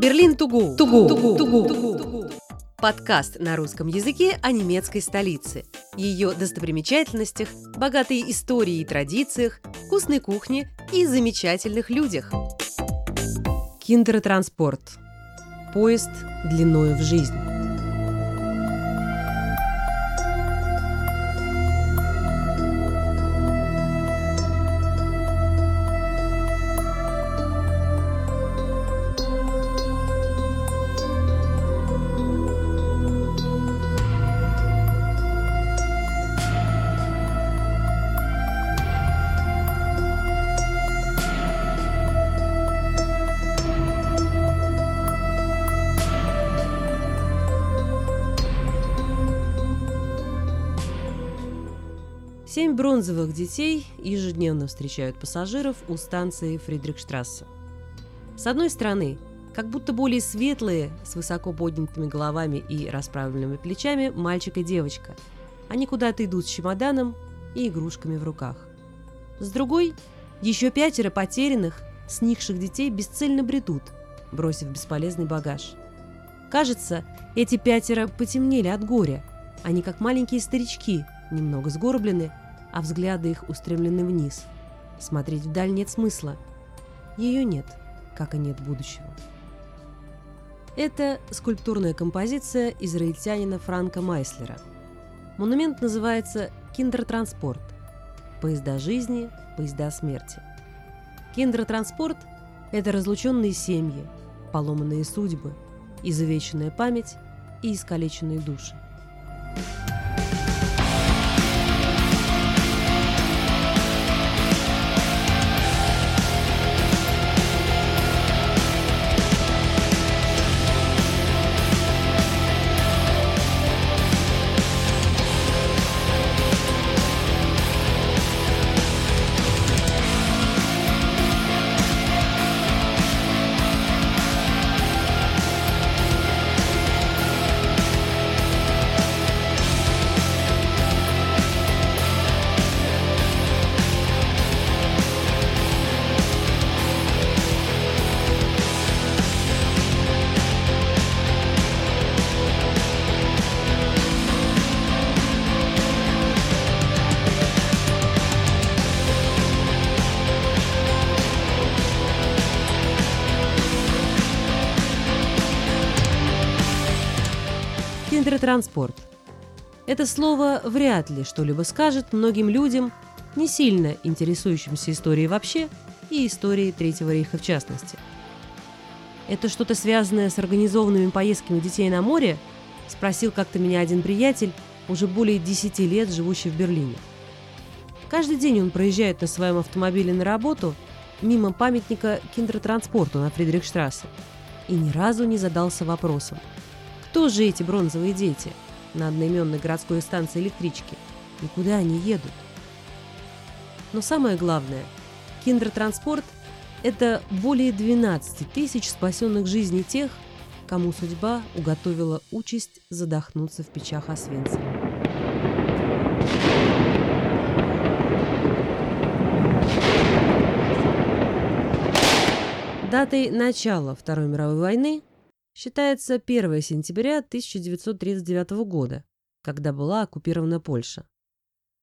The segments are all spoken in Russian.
Берлин Тугу. Тугу. Тугу. Тугу. Подкаст на русском языке о немецкой столице, ее достопримечательностях, богатой истории и традициях, вкусной кухне и замечательных людях. Киндеротранспорт. Поезд длиною в жизнь. Семь бронзовых детей ежедневно встречают пассажиров у станции Фридрихштрассе. С одной стороны, как будто более светлые, с высоко поднятыми головами и расправленными плечами мальчик и девочка. Они куда-то идут с чемоданом и игрушками в руках. С другой, еще пятеро потерянных, сникших детей бесцельно бредут, бросив бесполезный багаж. Кажется, эти пятеро потемнели от горя. Они как маленькие старички, немного сгорблены, а взгляды их устремлены вниз. Смотреть вдаль нет смысла. Ее нет, как и нет будущего. Это скульптурная композиция израильтянина Франка Майслера. Монумент называется «Киндертранспорт» – поезда жизни, поезда смерти. Киндертранспорт – это разлученные семьи, поломанные судьбы, изувеченная память и искалеченные души. Киндеротранспорт. Это слово вряд ли что-либо скажет многим людям, не сильно интересующимся историей вообще и историей Третьего рейха в частности. «Это что-то связанное с организованными поездками детей на море?» – спросил как-то меня один приятель, уже более 10 лет живущий в Берлине. Каждый день он проезжает на своем автомобиле на работу мимо памятника киндеротранспорту на Фридрихштрассе и ни разу не задался вопросом – кто же эти бронзовые дети на одноименной городской станции электрички? И куда они едут? Но самое главное, киндертранспорт – это более 12 тысяч спасенных жизней тех, кому судьба уготовила участь задохнуться в печах Освенцима. Датой начала Второй мировой войны считается 1 сентября 1939 года, когда была оккупирована Польша.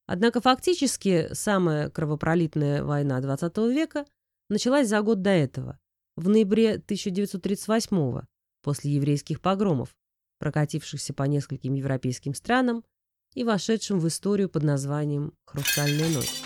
Однако фактически самая кровопролитная война XX века началась за год до этого, в ноябре 1938 после еврейских погромов, прокатившихся по нескольким европейским странам и вошедшим в историю под названием «Хрустальная ночь».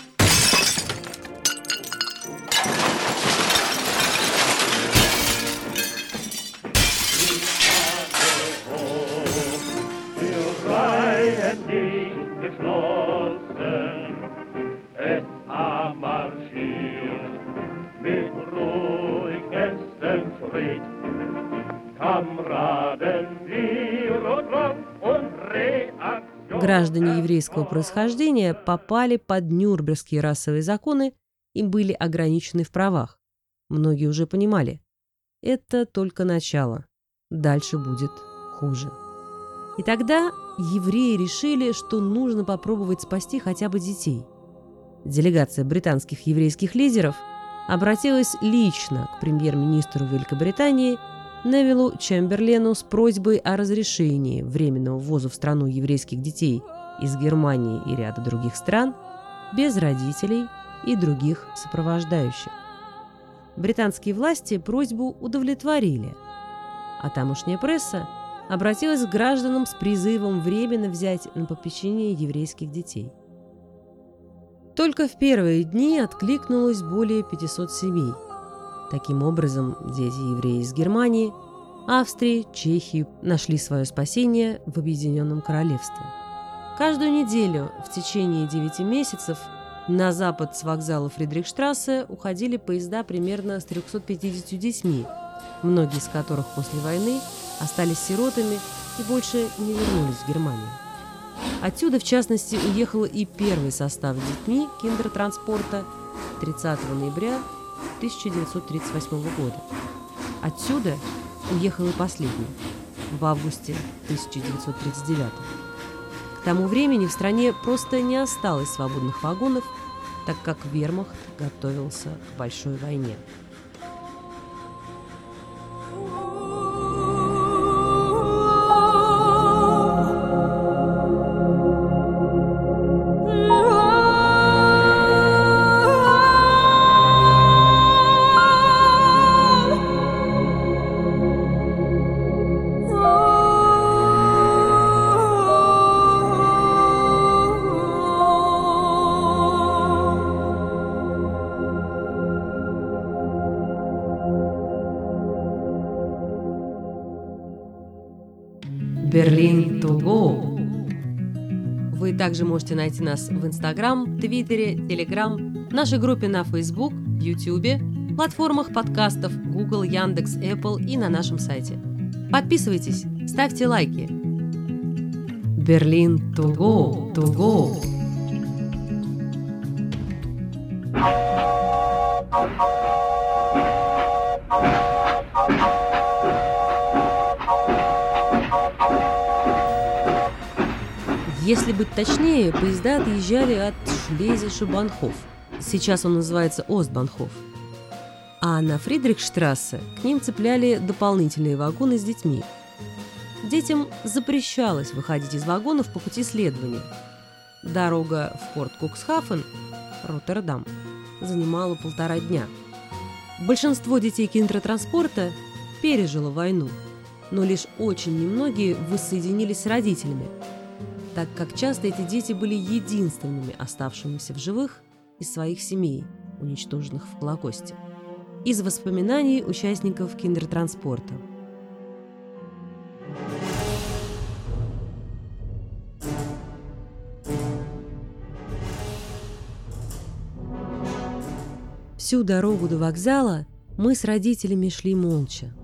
Граждане еврейского происхождения попали под нюрнбергские расовые законы и были ограничены в правах. Многие уже понимали. Это только начало. Дальше будет хуже. И тогда евреи решили, что нужно попробовать спасти хотя бы детей. Делегация британских еврейских лидеров обратилась лично к премьер-министру Великобритании Невилу Чемберлену с просьбой о разрешении временного ввоза в страну еврейских детей из Германии и ряда других стран без родителей и других сопровождающих. Британские власти просьбу удовлетворили, а тамошняя пресса обратилась к гражданам с призывом временно взять на попечение еврейских детей. Только в первые дни откликнулось более 500 семей. Таким образом, дети-евреи из Германии, Австрии, Чехии нашли свое спасение в Объединенном Королевстве. Каждую неделю в течение 9 месяцев на запад с вокзала Фридрихштрассе уходили поезда примерно с 350 детьми, многие из которых после войны остались сиротами и больше не вернулись в Германию. Отсюда, в частности, уехал и первый состав с детьми киндертранспорта 30 ноября 1938 года. Отсюда уехал и последний в августе 1939 К тому времени в стране просто не осталось свободных вагонов, так как вермахт готовился к большой войне. Берлин to go. Вы также можете найти нас в Инстаграм, Твиттере, Телеграм, нашей группе на Facebook, Ютубе, платформах подкастов Google, Яндекс, Apple и на нашем сайте. Подписывайтесь, ставьте лайки. Берлин to go, to go. Если быть точнее, поезда отъезжали от Шлезиша-Банхоф. Сейчас он называется Остбанхоф. А на Фридрихштрассе к ним цепляли дополнительные вагоны с детьми. Детям запрещалось выходить из вагонов по пути следования. Дорога в порт Куксхафен, Роттердам, занимала полтора дня. Большинство детей киндротранспорта пережило войну, но лишь очень немногие воссоединились с родителями – так как часто эти дети были единственными оставшимися в живых из своих семей, уничтоженных в Холокосте. Из воспоминаний участников киндертранспорта. Всю дорогу до вокзала мы с родителями шли молча.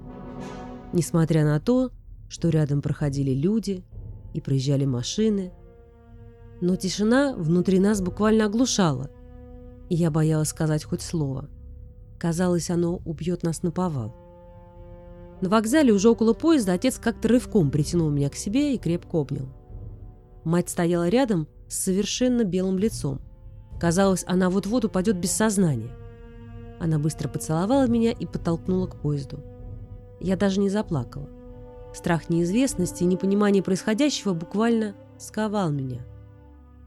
Несмотря на то, что рядом проходили люди – и проезжали машины. Но тишина внутри нас буквально оглушала, и я боялась сказать хоть слово. Казалось, оно убьет нас на повал. На вокзале уже около поезда отец как-то рывком притянул меня к себе и крепко обнял. Мать стояла рядом с совершенно белым лицом. Казалось, она вот-вот упадет без сознания. Она быстро поцеловала меня и подтолкнула к поезду. Я даже не заплакала. Страх неизвестности и непонимание происходящего буквально сковал меня.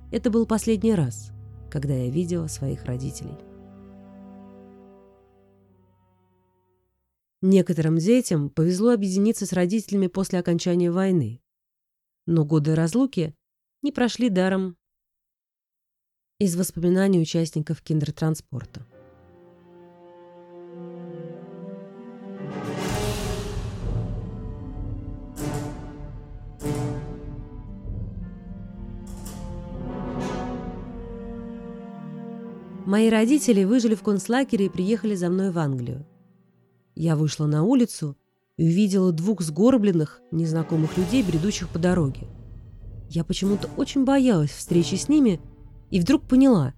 Это был последний раз, когда я видела своих родителей. Некоторым детям повезло объединиться с родителями после окончания войны. Но годы разлуки не прошли даром из воспоминаний участников киндертранспорта. Мои родители выжили в концлагере и приехали за мной в Англию. Я вышла на улицу и увидела двух сгорбленных, незнакомых людей, бредущих по дороге. Я почему-то очень боялась встречи с ними и вдруг поняла,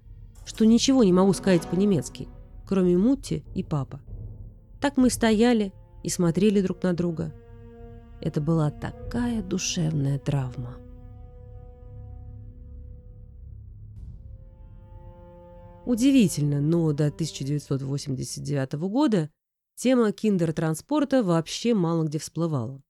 что ничего не могу сказать по-немецки, кроме Мутти и папа. Так мы стояли и смотрели друг на друга. Это была такая душевная травма. Удивительно, но до 1989 года тема киндер-транспорта вообще мало где всплывала.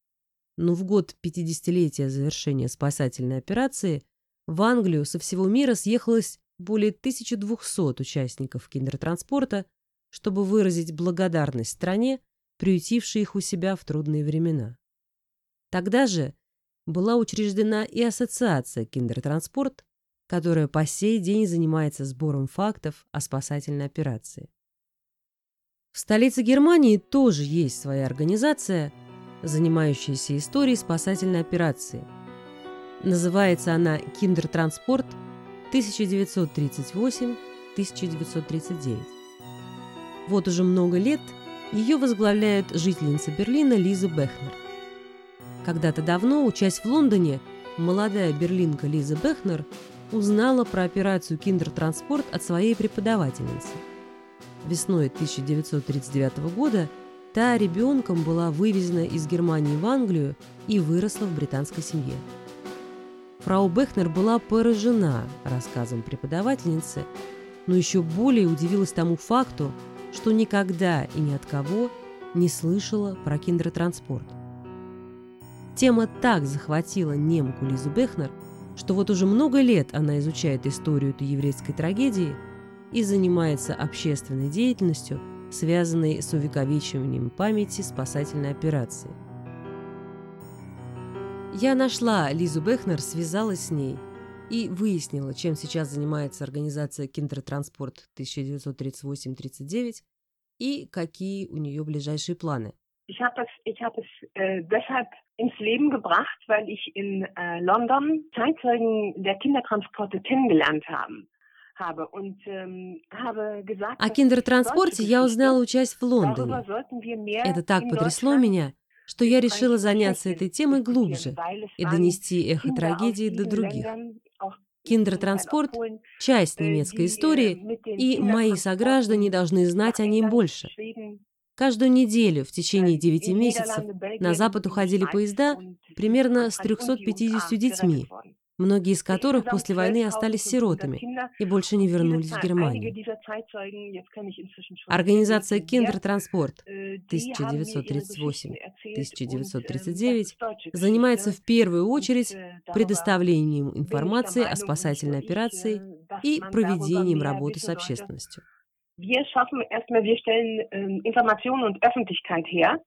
Но в год 50-летия завершения спасательной операции в Англию со всего мира съехалось более 1200 участников киндер-транспорта, чтобы выразить благодарность стране, приютившей их у себя в трудные времена. Тогда же была учреждена и ассоциация «Киндертранспорт», которая по сей день занимается сбором фактов о спасательной операции. В столице Германии тоже есть своя организация, занимающаяся историей спасательной операции. Называется она «Киндертранспорт 1938-1939». Вот уже много лет ее возглавляет жительница Берлина Лиза Бехнер. Когда-то давно, учась в Лондоне, молодая берлинка Лиза Бехнер узнала про операцию «Киндертранспорт» от своей преподавательницы. Весной 1939 года та ребенком была вывезена из Германии в Англию и выросла в британской семье. Фрау Бехнер была поражена рассказом преподавательницы, но еще более удивилась тому факту, что никогда и ни от кого не слышала про киндертранспорт. Тема так захватила немку Лизу Бехнер, что вот уже много лет она изучает историю этой еврейской трагедии и занимается общественной деятельностью, связанной с увековечиванием памяти спасательной операции. Я нашла Лизу Бехнер, связалась с ней и выяснила, чем сейчас занимается организация Киндертранспорт 1938-39 и какие у нее ближайшие планы. Ich habe es, ich hab es äh, deshalb ins Leben gebracht, weil ich in äh, London Zeitzeugen der Kindertransporte kennengelernt habe. О киндертранспорте я узнала, учась в Лондоне. Это так потрясло меня, что я решила заняться этой темой глубже и донести эхо трагедии до других. Киндертранспорт – часть немецкой истории, и мои сограждане должны знать о ней больше. Каждую неделю в течение 9 месяцев на Запад уходили поезда примерно с 350 детьми, многие из которых после войны остались сиротами и больше не вернулись в Германию. Организация Киндертранспорт 1938-1939 занимается в первую очередь предоставлением информации о спасательной операции и проведением работы с общественностью. Wir schaffen erstmal, wir stellen äh, Informationen und Öffentlichkeit her,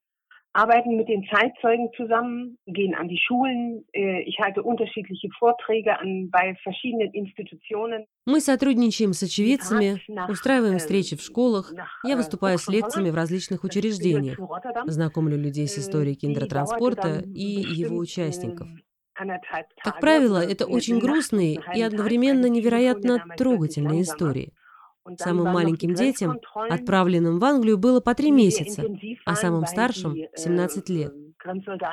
arbeiten mit den Zeitzeugen zusammen, gehen an die Schulen. Äh, ich halte unterschiedliche Vorträge an bei verschiedenen Институtionen. Мы сотрудничаем с очевидцами, устраиваем встречи в школах, я выступаю с лекциями в различных учреждениях, знакомлю людей с историей киндертранспорта и его участников. Как правило, это очень грустные и одновременно невероятно трогательные истории – Самым маленьким детям, отправленным в Англию, было по три месяца, а самым старшим – 17 лет.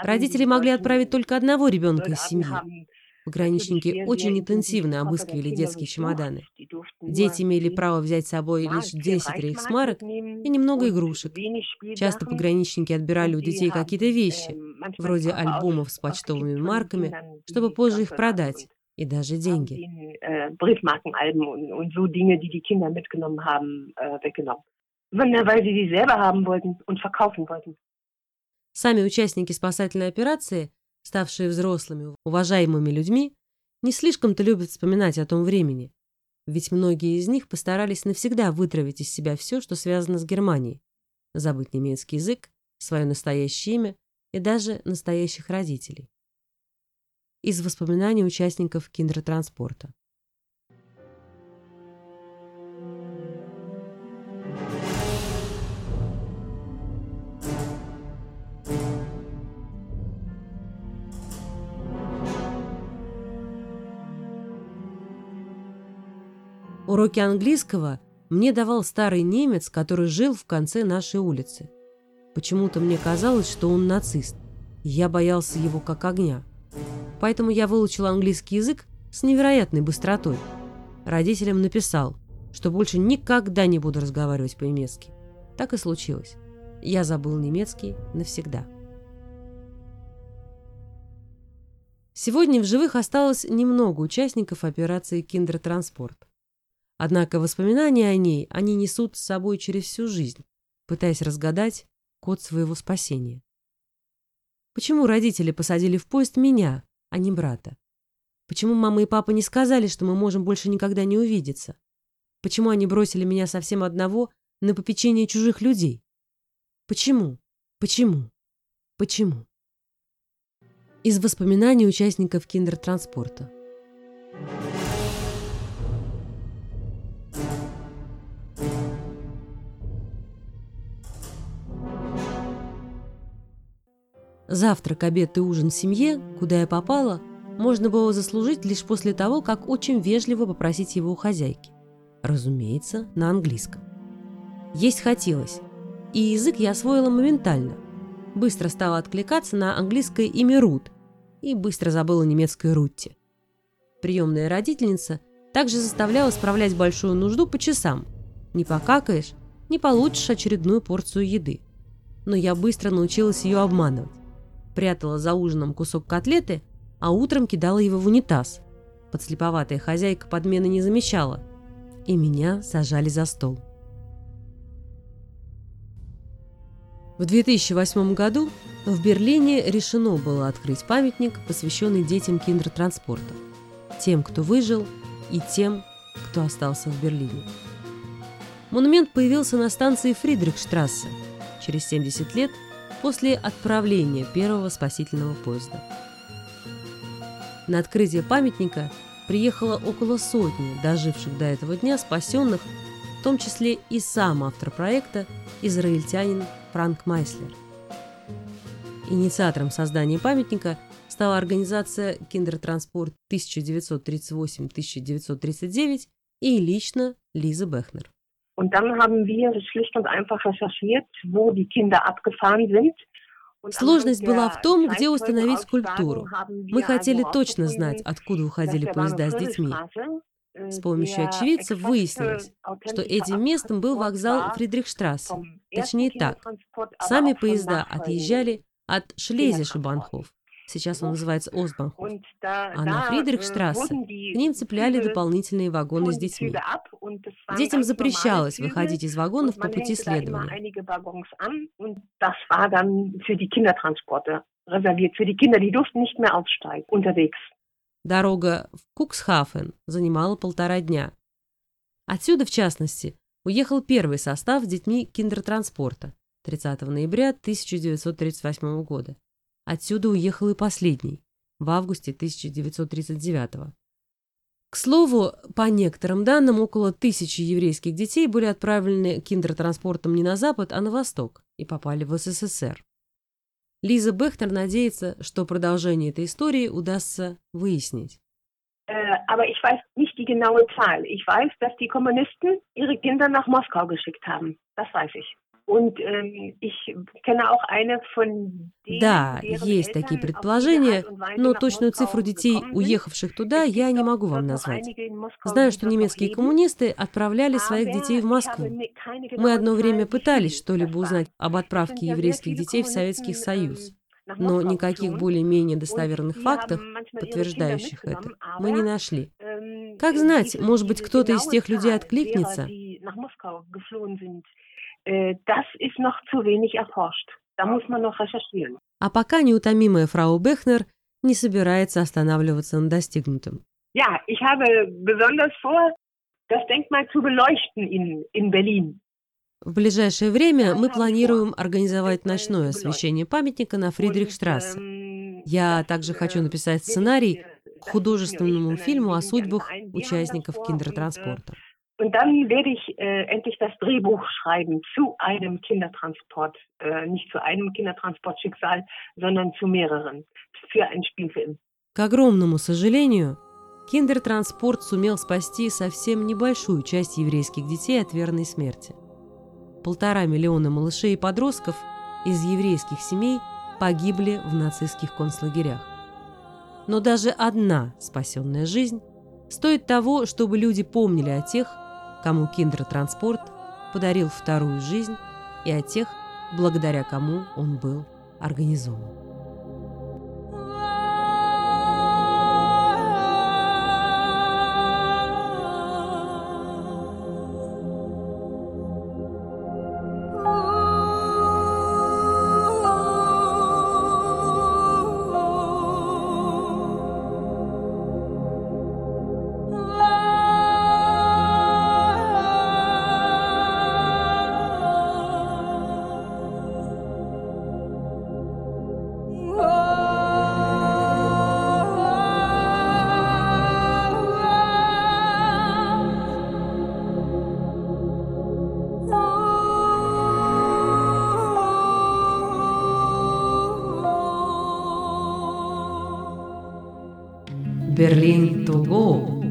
Родители могли отправить только одного ребенка из семьи. Пограничники очень интенсивно обыскивали детские чемоданы. Дети имели право взять с собой лишь 10 рейхсмарок и немного игрушек. Часто пограничники отбирали у детей какие-то вещи, вроде альбомов с почтовыми марками, чтобы позже их продать и даже деньги. Äh, Briefmarkenalben und, und so Dinge, die die Kinder mitgenommen haben, äh, weggenommen. Weil sie die selber haben wollten und verkaufen wollten. Сами участники спасательной операции, ставшие взрослыми, уважаемыми людьми, не слишком-то любят вспоминать о том времени. Ведь многие из них постарались навсегда вытравить из себя все, что связано с Германией. Забыть немецкий язык, свое настоящее имя и даже настоящих родителей из воспоминаний участников киндертранспорта. Уроки английского мне давал старый немец, который жил в конце нашей улицы. Почему-то мне казалось, что он нацист. Я боялся его как огня поэтому я выучил английский язык с невероятной быстротой. Родителям написал, что больше никогда не буду разговаривать по-немецки. Так и случилось. Я забыл немецкий навсегда. Сегодня в живых осталось немного участников операции «Киндертранспорт». Однако воспоминания о ней они несут с собой через всю жизнь, пытаясь разгадать код своего спасения. Почему родители посадили в поезд меня, а не брата? Почему мама и папа не сказали, что мы можем больше никогда не увидеться? Почему они бросили меня совсем одного на попечение чужих людей? Почему? Почему? Почему? Из воспоминаний участников киндертранспорта. Завтрак, обед и ужин в семье, куда я попала, можно было заслужить лишь после того, как очень вежливо попросить его у хозяйки. Разумеется, на английском. Есть хотелось, и язык я освоила моментально. Быстро стала откликаться на английское имя Рут и быстро забыла немецкое Рутти. Приемная родительница также заставляла справлять большую нужду по часам. Не покакаешь, не получишь очередную порцию еды. Но я быстро научилась ее обманывать. Прятала за ужином кусок котлеты, а утром кидала его в унитаз. Подслеповатая хозяйка подмены не замечала, и меня сажали за стол. В 2008 году в Берлине решено было открыть памятник, посвященный детям киндертранспорта, тем, кто выжил, и тем, кто остался в Берлине. Монумент появился на станции Фридрихштрассе через 70 лет после отправления первого спасительного поезда. На открытие памятника приехало около сотни доживших до этого дня спасенных, в том числе и сам автор проекта, израильтянин Франк Майслер. Инициатором создания памятника стала организация «Киндертранспорт 1938-1939» и лично Лиза Бехнер. Und dann haben wir schlicht und einfach recherchiert, wo die Kinder abgefahren sind. Сложность была в том, где установить скульптуру. Мы хотели точно знать, откуда уходили поезда с детьми. С помощью очевидцев выяснилось, что этим местом был вокзал Фридрихштрассе. Точнее так, сами поезда отъезжали от Шлезиша-Банхоф, сейчас он называется Осбанхоф, а на Фридрихштрассе к ним цепляли дополнительные вагоны с детьми. Детям запрещалось выходить из вагонов по пути следования. Дорога в Куксхафен занимала полтора дня. Отсюда, в частности, уехал первый состав с детьми киндертранспорта 30 ноября 1938 года. Отсюда уехал и последний, в августе 1939 -го. К слову, по некоторым данным, около тысячи еврейских детей были отправлены киндертранспортом не на Запад, а на Восток и попали в СССР. Лиза Бехтер надеется, что продолжение этой истории удастся выяснить. Aber ich weiß nicht die genaue Zahl. Ich weiß, dass die Kommunisten ihre Kinder nach Moskau geschickt haben. Das weiß ich. Да, есть такие предположения, но точную цифру детей, уехавших туда, я не могу вам назвать. Знаю, что немецкие коммунисты отправляли своих детей в Москву. Мы одно время пытались что-либо узнать об отправке еврейских детей в Советский Союз. Но никаких более-менее достоверных фактов, подтверждающих это, мы не нашли. Как знать, может быть, кто-то из тех людей откликнется? Äh, das ist noch zu wenig erforscht. Da muss man noch recherchieren. А пока неутомимая фрау Бехнер не собирается останавливаться на достигнутом. Ja, ich habe besonders vor, das Denkmal zu beleuchten in, in Berlin. В ближайшее время мы планируем организовать ночное освещение памятника на Фридрихштрассе. Я также хочу написать сценарий к художественному фильму о судьбах участников киндертранспорта. Und dann werde ich äh, endlich das Drehbuch schreiben zu einem Kindertransport, äh, nicht zu einem Kindertransportschicksal, sondern zu mehreren, für einen Spielfilm. К огромному сожалению, киндертранспорт сумел спасти совсем небольшую часть еврейских детей от верной смерти. Полтора миллиона малышей и подростков из еврейских семей погибли в нацистских концлагерях. Но даже одна спасенная жизнь стоит того, чтобы люди помнили о тех, кому киндер-транспорт подарил вторую жизнь, и о тех, благодаря кому он был организован. Берлин to go.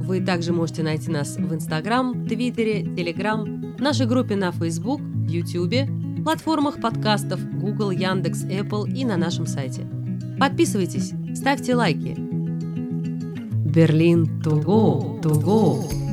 Вы также можете найти нас в Инстаграм, Твиттере, Телеграм, нашей группе на Facebook, Ютубе, платформах подкастов Google, Яндекс, Apple и на нашем сайте. Подписывайтесь, ставьте лайки. Берлин to go, to go.